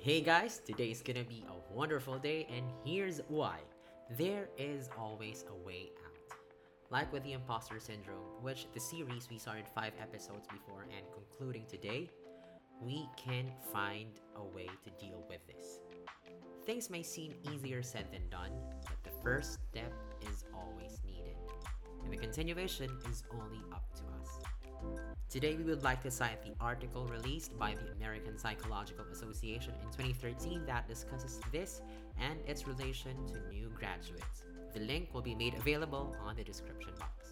Hey guys, today is gonna be a wonderful day, and here's why. There is always a way out. Like with the imposter syndrome, which the series we started five episodes before and concluding today, we can find a way to deal with this. Things may seem easier said than done, but the first step is always needed. And the continuation is only up to. Today, we would like to cite the article released by the American Psychological Association in 2013 that discusses this and its relation to new graduates. The link will be made available on the description box.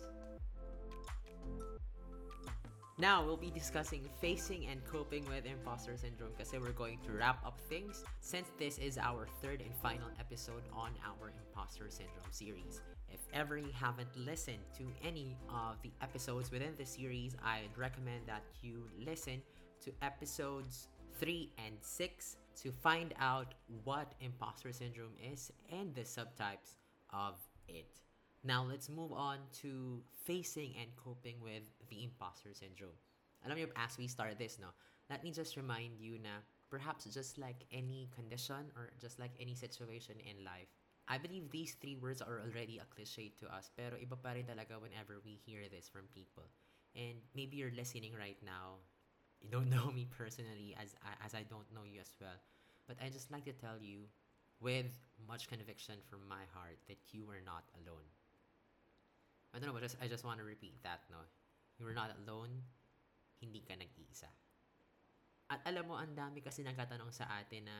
Now, we'll be discussing facing and coping with imposter syndrome because we're going to wrap up things since this is our third and final episode on our imposter syndrome series. If ever you haven't listened to any of the episodes within the series, I'd recommend that you listen to episodes 3 and 6 to find out what imposter syndrome is and the subtypes of it. Now, let's move on to facing and coping with the imposter syndrome. Alam niyo, as we start this, no, let me just remind you na perhaps just like any condition or just like any situation in life, I believe these three words are already a cliche to us, pero iba pa rin talaga whenever we hear this from people. And maybe you're listening right now. You don't know me personally as as I don't know you as well. But I just like to tell you with much conviction from my heart that you are not alone. I don't know, but just, I just want to repeat that, no? You are not alone, hindi ka nag-iisa. At alam mo, ang dami kasi nagtatanong sa atin na,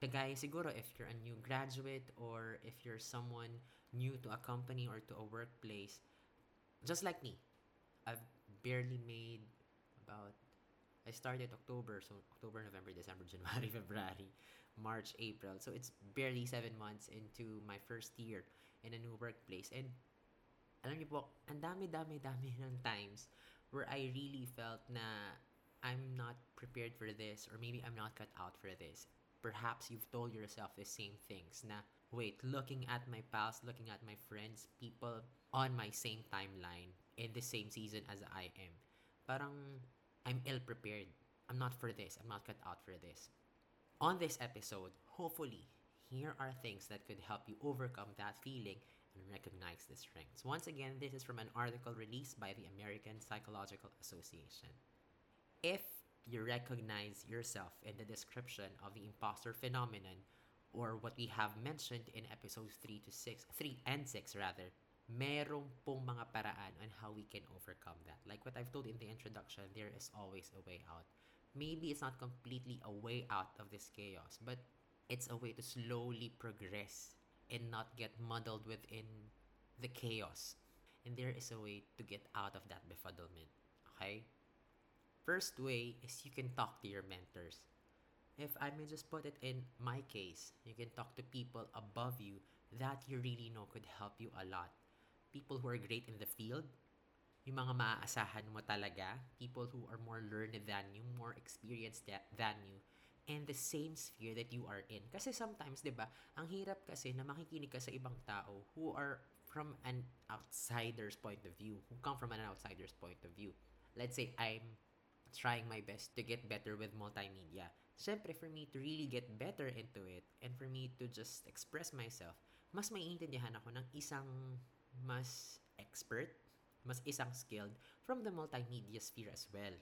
kagaya siguro if you're a new graduate or if you're someone new to a company or to a workplace, just like me, I've barely made about I started October, so October, November, December, January, February, March, April. So it's barely seven months into my first year in a new workplace. And alam niyo po, ang dami-dami-dami ng times where I really felt na I'm not prepared for this or maybe I'm not cut out for this. Perhaps you've told yourself the same things na, wait, looking at my pals, looking at my friends, people on my same timeline in the same season as I am. Parang I'm ill prepared. I'm not for this. I'm not cut out for this. On this episode, hopefully, here are things that could help you overcome that feeling and recognize the strengths. Once again, this is from an article released by the American Psychological Association. You recognize yourself in the description of the imposter phenomenon, or what we have mentioned in episodes 3 to 6, 3 and 6 rather, merong pong mga paraan on how we can overcome that. Like what I've told in the introduction, there is always a way out. Maybe it's not completely a way out of this chaos, but it's a way to slowly progress and not get muddled within the chaos. And there is a way to get out of that befuddlement. Okay? First way is you can talk to your mentors. If I may just put it in my case, you can talk to people above you that you really know could help you a lot. People who are great in the field, yung mga maaasahan mo talaga, people who are more learned than you, more experienced than you, and the same sphere that you are in. Kasi sometimes, di ba, ang hirap kasi na makikinig ka sa ibang tao who are from an outsider's point of view, who come from an outsider's point of view. Let's say I'm trying my best to get better with multimedia. Siyempre, for me to really get better into it and for me to just express myself, mas maiintindihan ako ng isang mas expert, mas isang skilled from the multimedia sphere as well.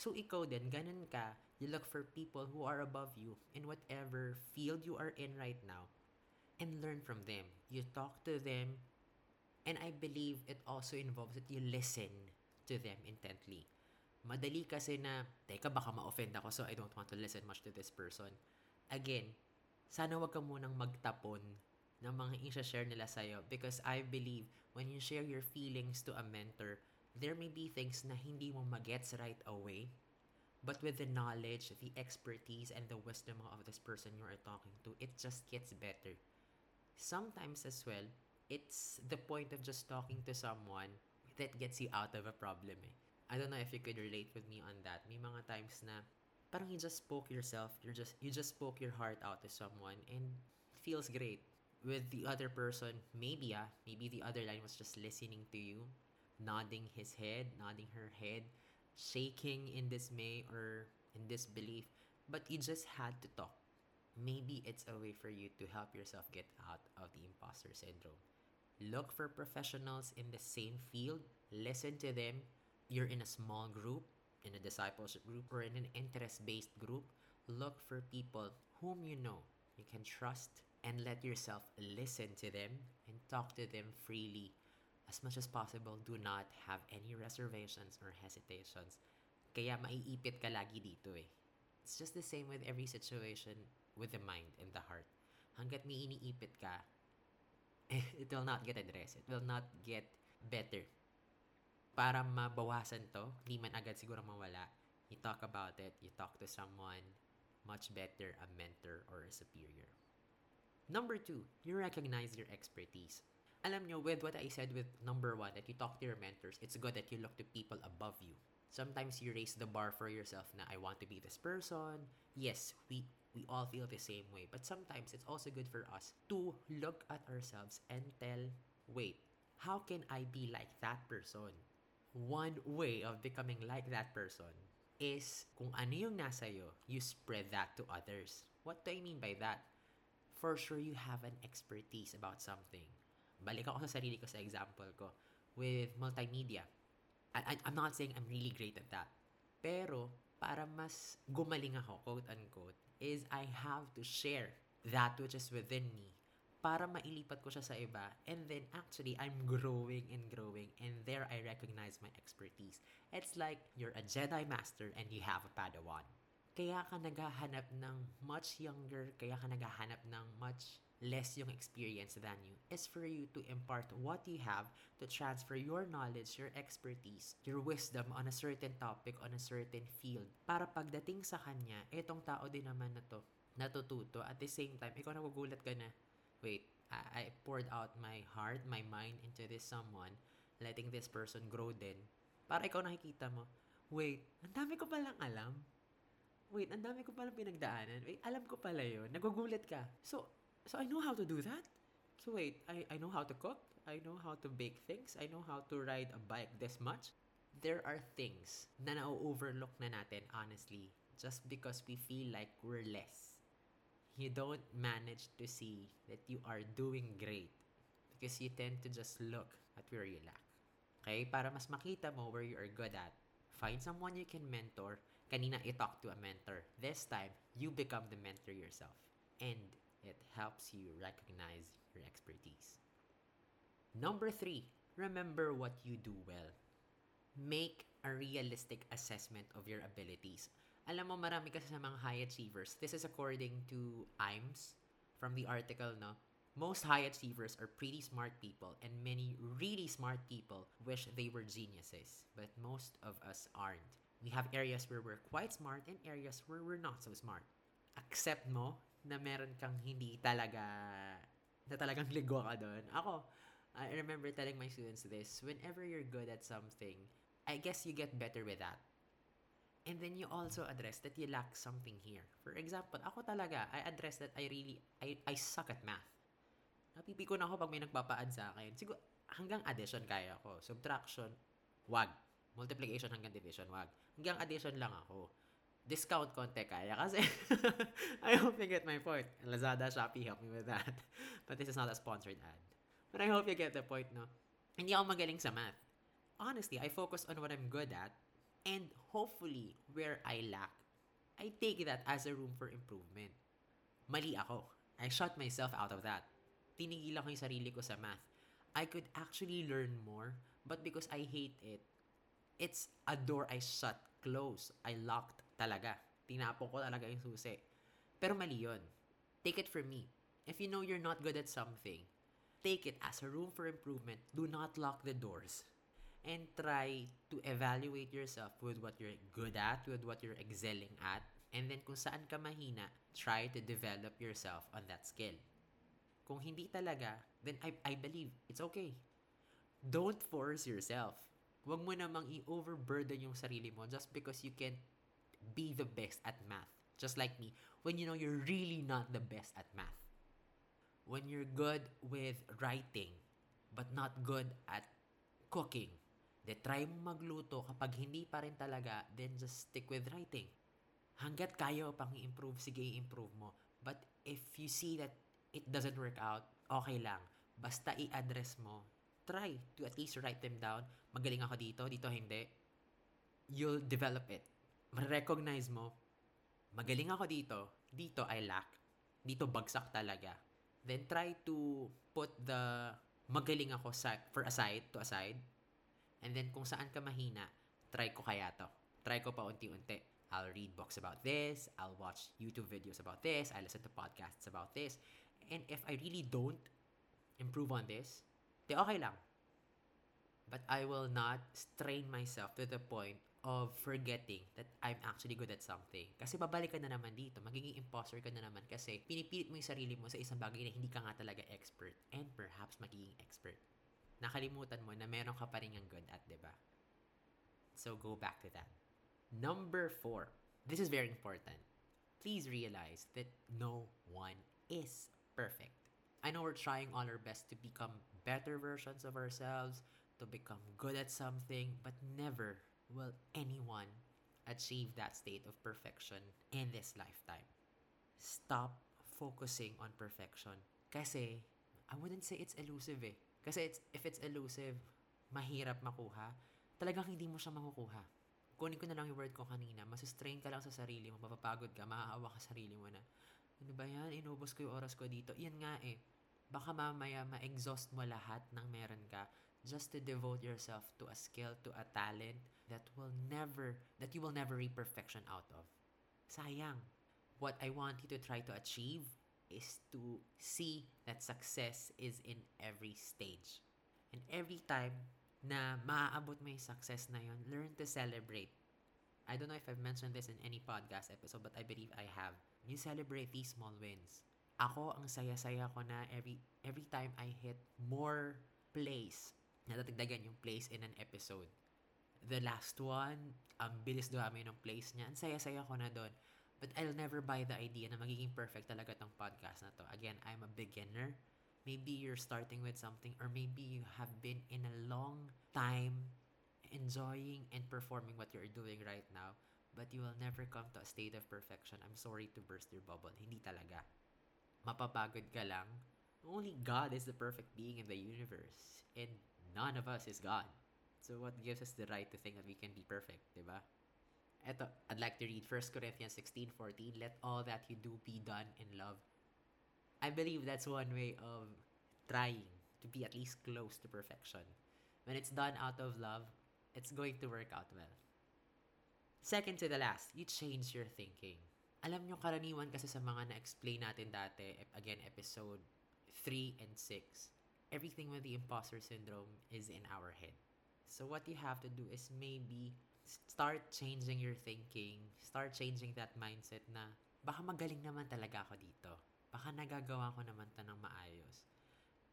So, ikaw din, ganun ka, you look for people who are above you in whatever field you are in right now and learn from them. You talk to them, and I believe it also involves that you listen to them intently. Madali kasi na, teka baka ma-offend ako so I don't want to listen much to this person. Again, sana wag ka munang magtapon ng mga i-share nila sa'yo because I believe when you share your feelings to a mentor, there may be things na hindi mo magets right away. But with the knowledge, the expertise, and the wisdom of this person you are talking to, it just gets better. Sometimes as well, it's the point of just talking to someone that gets you out of a problem eh. I don't know if you could relate with me on that. May mga times na parang you just spoke yourself, you just you just spoke your heart out to someone and it feels great. With the other person, maybe ah, maybe the other line was just listening to you nodding his head, nodding her head, shaking in dismay or in disbelief, but you just had to talk. maybe it's a way for you to help yourself get out of the imposter syndrome. Look for professionals in the same field, listen to them. You're in a small group, in a discipleship group, or in an interest based group. Look for people whom you know you can trust and let yourself listen to them and talk to them freely. As much as possible, do not have any reservations or hesitations. Kaya maiipit ka lagi dito eh. It's just the same with every situation with the mind and the heart. Hanggat may iniipit ka, it will not get addressed. It will not get better. Para mabawasan to, hindi man agad siguro mawala, you talk about it, you talk to someone much better, a mentor or a superior. Number two, you recognize your expertise. Alam nyo, with what I said with number one, that you talk to your mentors, it's good that you look to people above you. Sometimes you raise the bar for yourself na I want to be this person. Yes, we we all feel the same way. But sometimes it's also good for us to look at ourselves and tell, wait, how can I be like that person? One way of becoming like that person is kung ano yung nasa iyo, you spread that to others. What do I mean by that? For sure, you have an expertise about something. Balik ako sa sarili ko sa example ko with multimedia. I, I, I'm not saying I'm really great at that. Pero, para mas gumaling ako, quote unquote, is I have to share that which is within me para mailipat ko siya sa iba. And then actually, I'm growing and growing. And there I recognize my expertise. It's like you're a Jedi Master and you have a Padawan. Kaya ka naghahanap ng much younger, kaya ka naghahanap ng much less yung experience than you is for you to impart what you have to transfer your knowledge, your expertise, your wisdom on a certain topic, on a certain field. Para pagdating sa kanya, etong tao din naman na to, natututo. At the same time, ikaw nagugulat ka na, wait, I, I poured out my heart, my mind into this someone, letting this person grow din. Para ikaw nakikita mo, wait, ang dami ko palang alam. Wait, ang dami ko palang pinagdaanan. Wait, alam ko pala yun. Nagugulat ka. So, so I know how to do that. So wait, I, I know how to cook. I know how to bake things. I know how to ride a bike this much. There are things na na-overlook na natin, honestly, just because we feel like we're less. You don't manage to see that you are doing great because you tend to just look at where you lack. Okay? Para mas makita mo where you are good at, find someone you can mentor. Kanina, you talk to a mentor. This time, you become the mentor yourself. And it helps you recognize your expertise. Number three, remember what you do well. Make a realistic assessment of your abilities. Alam mo, marami kasi sa mga high achievers. This is according to IMS from the article, no? Most high achievers are pretty smart people, and many really smart people wish they were geniuses. But most of us aren't. We have areas where we're quite smart and areas where we're not so smart. Accept mo na meron kang hindi talaga, na talagang ligo ka doon. Ako, I remember telling my students this, whenever you're good at something, I guess you get better with that. And then you also address that you lack something here. For example, ako talaga, I address that I really, I, I suck at math. Napipiko na ako pag may nagpapaan sa akin. Siguro, hanggang addition kaya ko. Subtraction, wag. Multiplication hanggang division, wag. Hanggang addition lang ako. Discount konti kaya kasi I hope you get my point. Lazada, Shopee help me with that. But this is not a sponsored ad. But I hope you get the point, no? Hindi ako magaling sa math. Honestly, I focus on what I'm good at and hopefully where I lack, I take that as a room for improvement. Mali ako. I shut myself out of that. Tinigilan ko yung sarili ko sa math. I could actually learn more, but because I hate it, it's a door I shut close. I locked talaga. Tinapon ko talaga yung susi. Pero mali yun. Take it from me. If you know you're not good at something, take it as a room for improvement. Do not lock the doors. And try to evaluate yourself with what you're good at, with what you're excelling at. And then kung saan ka mahina, try to develop yourself on that skill. Kung hindi talaga, then I, I believe it's okay. Don't force yourself. Huwag mo namang i-overburden yung sarili mo just because you can be the best at math. Just like me, when you know you're really not the best at math. When you're good with writing, but not good at cooking, then try mo magluto. Kapag hindi pa rin talaga, then just stick with writing. Hanggat kaya pang i-improve, sige i-improve mo. But if you see that it doesn't work out, okay lang. Basta i-address mo. Try to at least write them down. Magaling ako dito, dito hindi. You'll develop it. Ma-recognize mo, magaling ako dito, dito I lack. Dito bagsak talaga. Then try to put the magaling ako sa, for aside, to aside. And then kung saan ka mahina, try ko kaya to. Try ko pa unti-unti. I'll read books about this. I'll watch YouTube videos about this. I listen to podcasts about this. And if I really don't improve on this, di okay lang. But I will not strain myself to the point of forgetting that I'm actually good at something. Kasi babalik ka na naman dito. Magiging imposter ka na naman kasi pinipilit mo yung sarili mo sa isang bagay na hindi ka nga talaga expert and perhaps magiging expert. Nakalimutan mo na meron ka pa rin ang good at, di ba? So go back to that. Number four. This is very important. Please realize that no one is perfect. I know we're trying all our best to become better versions of ourselves, to become good at something, but never will anyone achieve that state of perfection in this lifetime. Stop focusing on perfection. Kasi, I wouldn't say it's elusive eh. Kasi it's, if it's elusive, mahirap makuha, talagang hindi mo siya makukuha. Kunin ko na lang yung word ko kanina, masistrain ka lang sa sarili mo, mapapagod ka, maaawa ka sa sarili mo na, ano ba yan, inubos ko yung oras ko dito. Yan nga eh, baka mamaya ma-exhaust mo lahat ng meron ka just to devote yourself to a skill, to a talent that will never, that you will never reap perfection out of. Sayang. What I want you to try to achieve is to see that success is in every stage. And every time na maaabot mo yung success na yun, learn to celebrate. I don't know if I've mentioned this in any podcast episode, but I believe I have. You celebrate these small wins. Ako, ang saya-saya ko na every, every time I hit more plays, natatagdagan yung plays in an episode. The last one, ang bilis dumami ng plays niya. Ang saya-saya ko na doon. But I'll never buy the idea na magiging perfect talaga tong podcast na to. Again, I'm a beginner maybe you're starting with something or maybe you have been in a long time enjoying and performing what you're doing right now but you will never come to a state of perfection. I'm sorry to burst your bubble. Hindi talaga. Mapapagod ka lang. Only God is the perfect being in the universe and none of us is God. So what gives us the right to think that we can be perfect, di ba? Eto, I'd like to read 1 Corinthians 16:14. Let all that you do be done in love. I believe that's one way of trying to be at least close to perfection. When it's done out of love, it's going to work out well. Second to the last, you change your thinking. Alam nyo, karaniwan kasi sa mga na-explain natin dati, again, episode 3 and 6, everything with the imposter syndrome is in our head. So what you have to do is maybe start changing your thinking, start changing that mindset na baka magaling naman talaga ako dito baka nagagawa ko naman to ng maayos.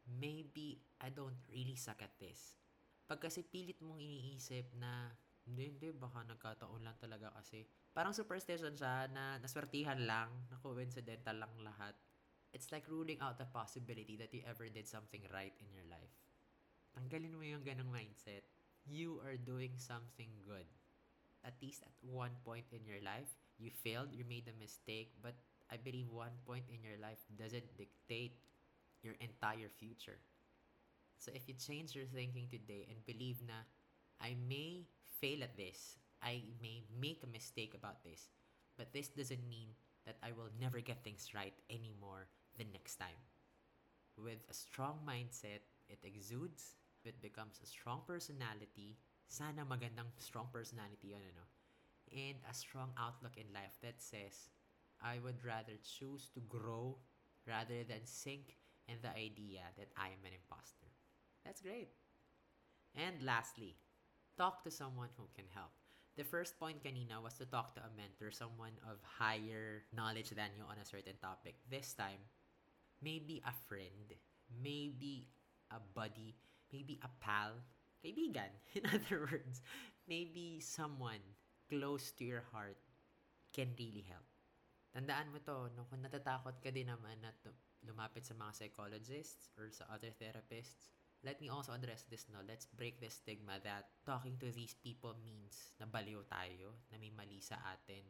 Maybe I don't really suck at this. Pag kasi pilit mong iniisip na, hindi, hindi, baka nagkataon lang talaga kasi. Parang superstition siya na naswertihan lang, na coincidental lang lahat. It's like ruling out the possibility that you ever did something right in your life. Tanggalin mo yung ganong mindset. You are doing something good. At least at one point in your life, you failed, you made a mistake, but I believe one point in your life doesn't dictate your entire future. So if you change your thinking today and believe na I may fail at this, I may make a mistake about this, but this doesn't mean that I will never get things right anymore the next time. With a strong mindset, it exudes, it becomes a strong personality. Sana magandang strong personality yun, ano? And a strong outlook in life that says, I would rather choose to grow rather than sink in the idea that I am an imposter. That's great. And lastly, talk to someone who can help. The first point kanina was to talk to a mentor, someone of higher knowledge than you on a certain topic. This time, maybe a friend, maybe a buddy, maybe a pal, kaibigan, in other words, maybe someone close to your heart can really help. Tandaan mo to, no, kung natatakot ka din naman na lumapit sa mga psychologists or sa other therapists, let me also address this no. Let's break the stigma that talking to these people means na baliw tayo, na may mali sa atin.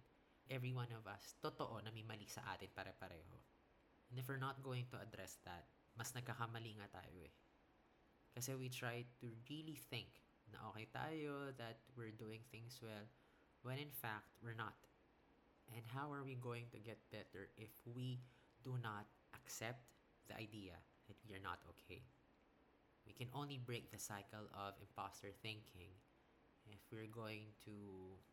every one of us, totoo na may mali sa atin pare-pareho. And if we're not going to address that, mas nagkakamali nga tayo eh. Kasi we try to really think na okay tayo, that we're doing things well, when in fact, we're not. And how are we going to get better if we do not accept the idea that we are not okay? We can only break the cycle of imposter thinking if we're going to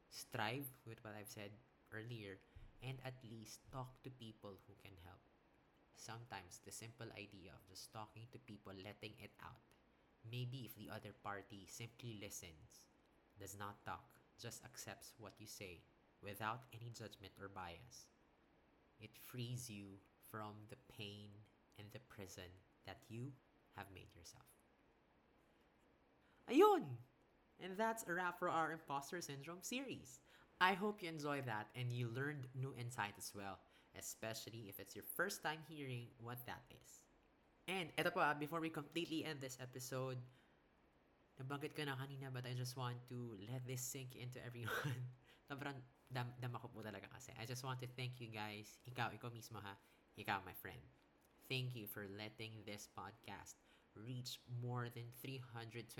strive with what I've said earlier and at least talk to people who can help. Sometimes the simple idea of just talking to people, letting it out. Maybe if the other party simply listens, does not talk, just accepts what you say without any judgment or bias, it frees you from the pain and the prison that you have made yourself. Ayun! And that's a wrap for our Imposter Syndrome series. I hope you enjoyed that and you learned new insight as well, especially if it's your first time hearing what that is. And eto po, ah, before we completely end this episode, nabanggit ko na kanina but I just want to let this sink into everyone. Sobrang dam dama ko po talaga kasi. I just want to thank you guys. Ikaw, ikaw mismo ha. Ikaw, my friend. Thank you for letting this podcast reach more than 325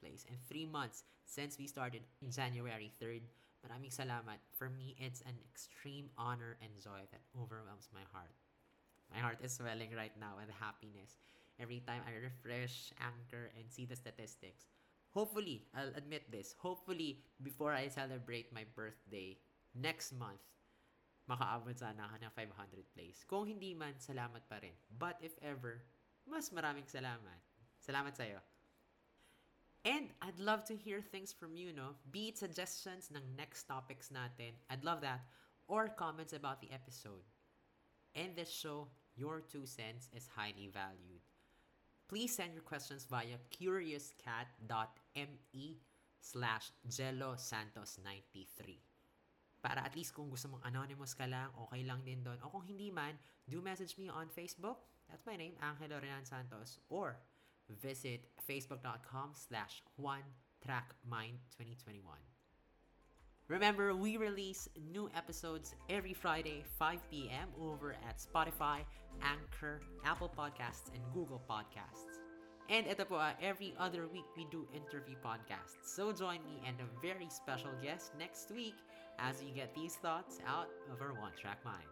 plays in three months since we started in January 3rd. Maraming salamat. For me, it's an extreme honor and joy that overwhelms my heart. My heart is swelling right now with happiness every time I refresh Anchor and see the statistics. Hopefully, I'll admit this, hopefully, before I celebrate my birthday next month, makaabot sana ako ng 500 plays. Kung hindi man, salamat pa rin. But if ever, mas maraming salamat. Salamat sa'yo. And I'd love to hear things from you, no? Be it suggestions ng next topics natin. I'd love that. Or comments about the episode. In this show, your two cents is highly valued. Please send your questions via curiouscat.me slash jellosantos93. Para at least kung gusto mong anonymous ka lang, okay lang din doon. O kung hindi man, do message me on Facebook. That's my name, Angelo Renan Santos. Or visit facebook.com slash OneTrackMind2021. Remember, we release new episodes every Friday, 5 p.m. over at Spotify, Anchor, Apple Podcasts, and Google Podcasts. And ito po, uh, every other week we do interview podcasts. So join me and a very special guest next week as we get these thoughts out of our one track mind.